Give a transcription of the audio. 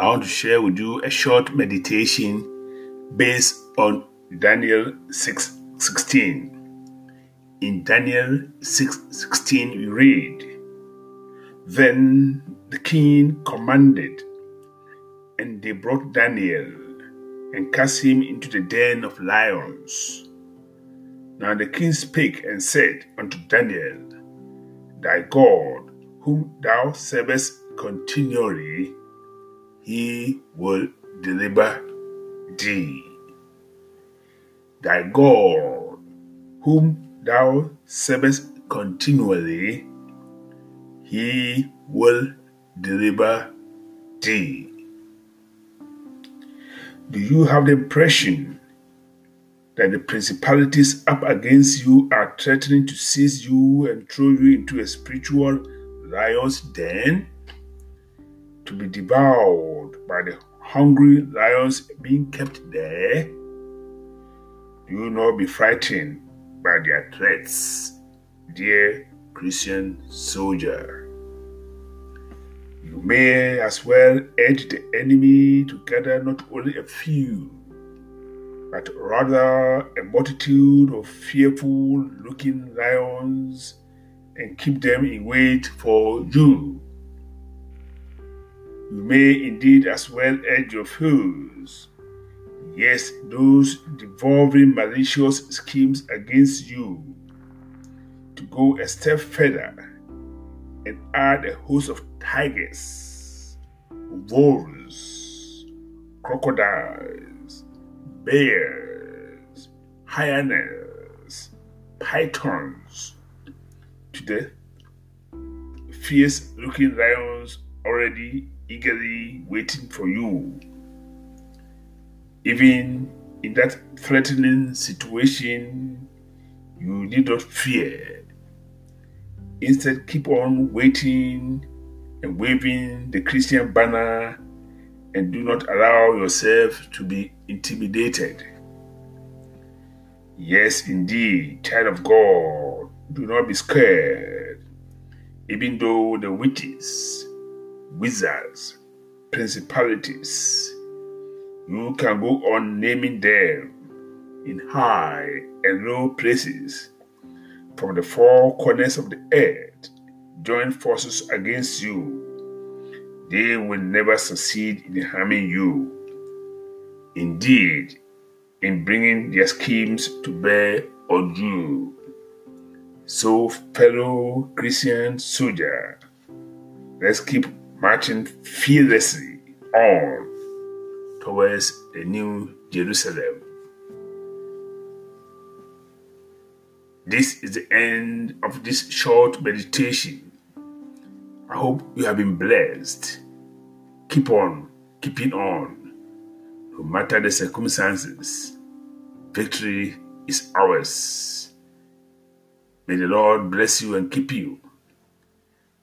I want to share with you a short meditation based on Daniel 6 16. In Daniel 6 16, we read, Then the king commanded, and they brought Daniel and cast him into the den of lions. Now the king spake and said unto Daniel, Thy God, whom thou servest continually, he will deliver thee. Thy God, whom thou servest continually, he will deliver thee. Do you have the impression that the principalities up against you are threatening to seize you and throw you into a spiritual lion's den? To be devoured by the hungry lions being kept there? Do you not be frightened by their threats, dear Christian soldier? You may as well urge the enemy to gather not only a few, but rather a multitude of fearful looking lions and keep them in wait for you. You may indeed as well edge your foes, yes, those devolving malicious schemes against you, to go a step further and add a host of tigers, wolves, crocodiles, bears, hyenas, pythons to the fierce looking lions already eagerly waiting for you. Even in that threatening situation, you need not fear. Instead, keep on waiting and waving the Christian banner and do not allow yourself to be intimidated. Yes, indeed, child of God, do not be scared, even though the witches, wizards, principalities, you can go on naming them in high and low places from the four corners of the earth join forces against you, they will never succeed in harming you. Indeed, in bringing their schemes to bear on you. So, fellow Christian soldier, let's keep marching fearlessly on towards the new Jerusalem. This is the end of this short meditation. I hope you have been blessed. Keep on, keeping on, no matter the circumstances. Victory is ours. May the Lord bless you and keep you.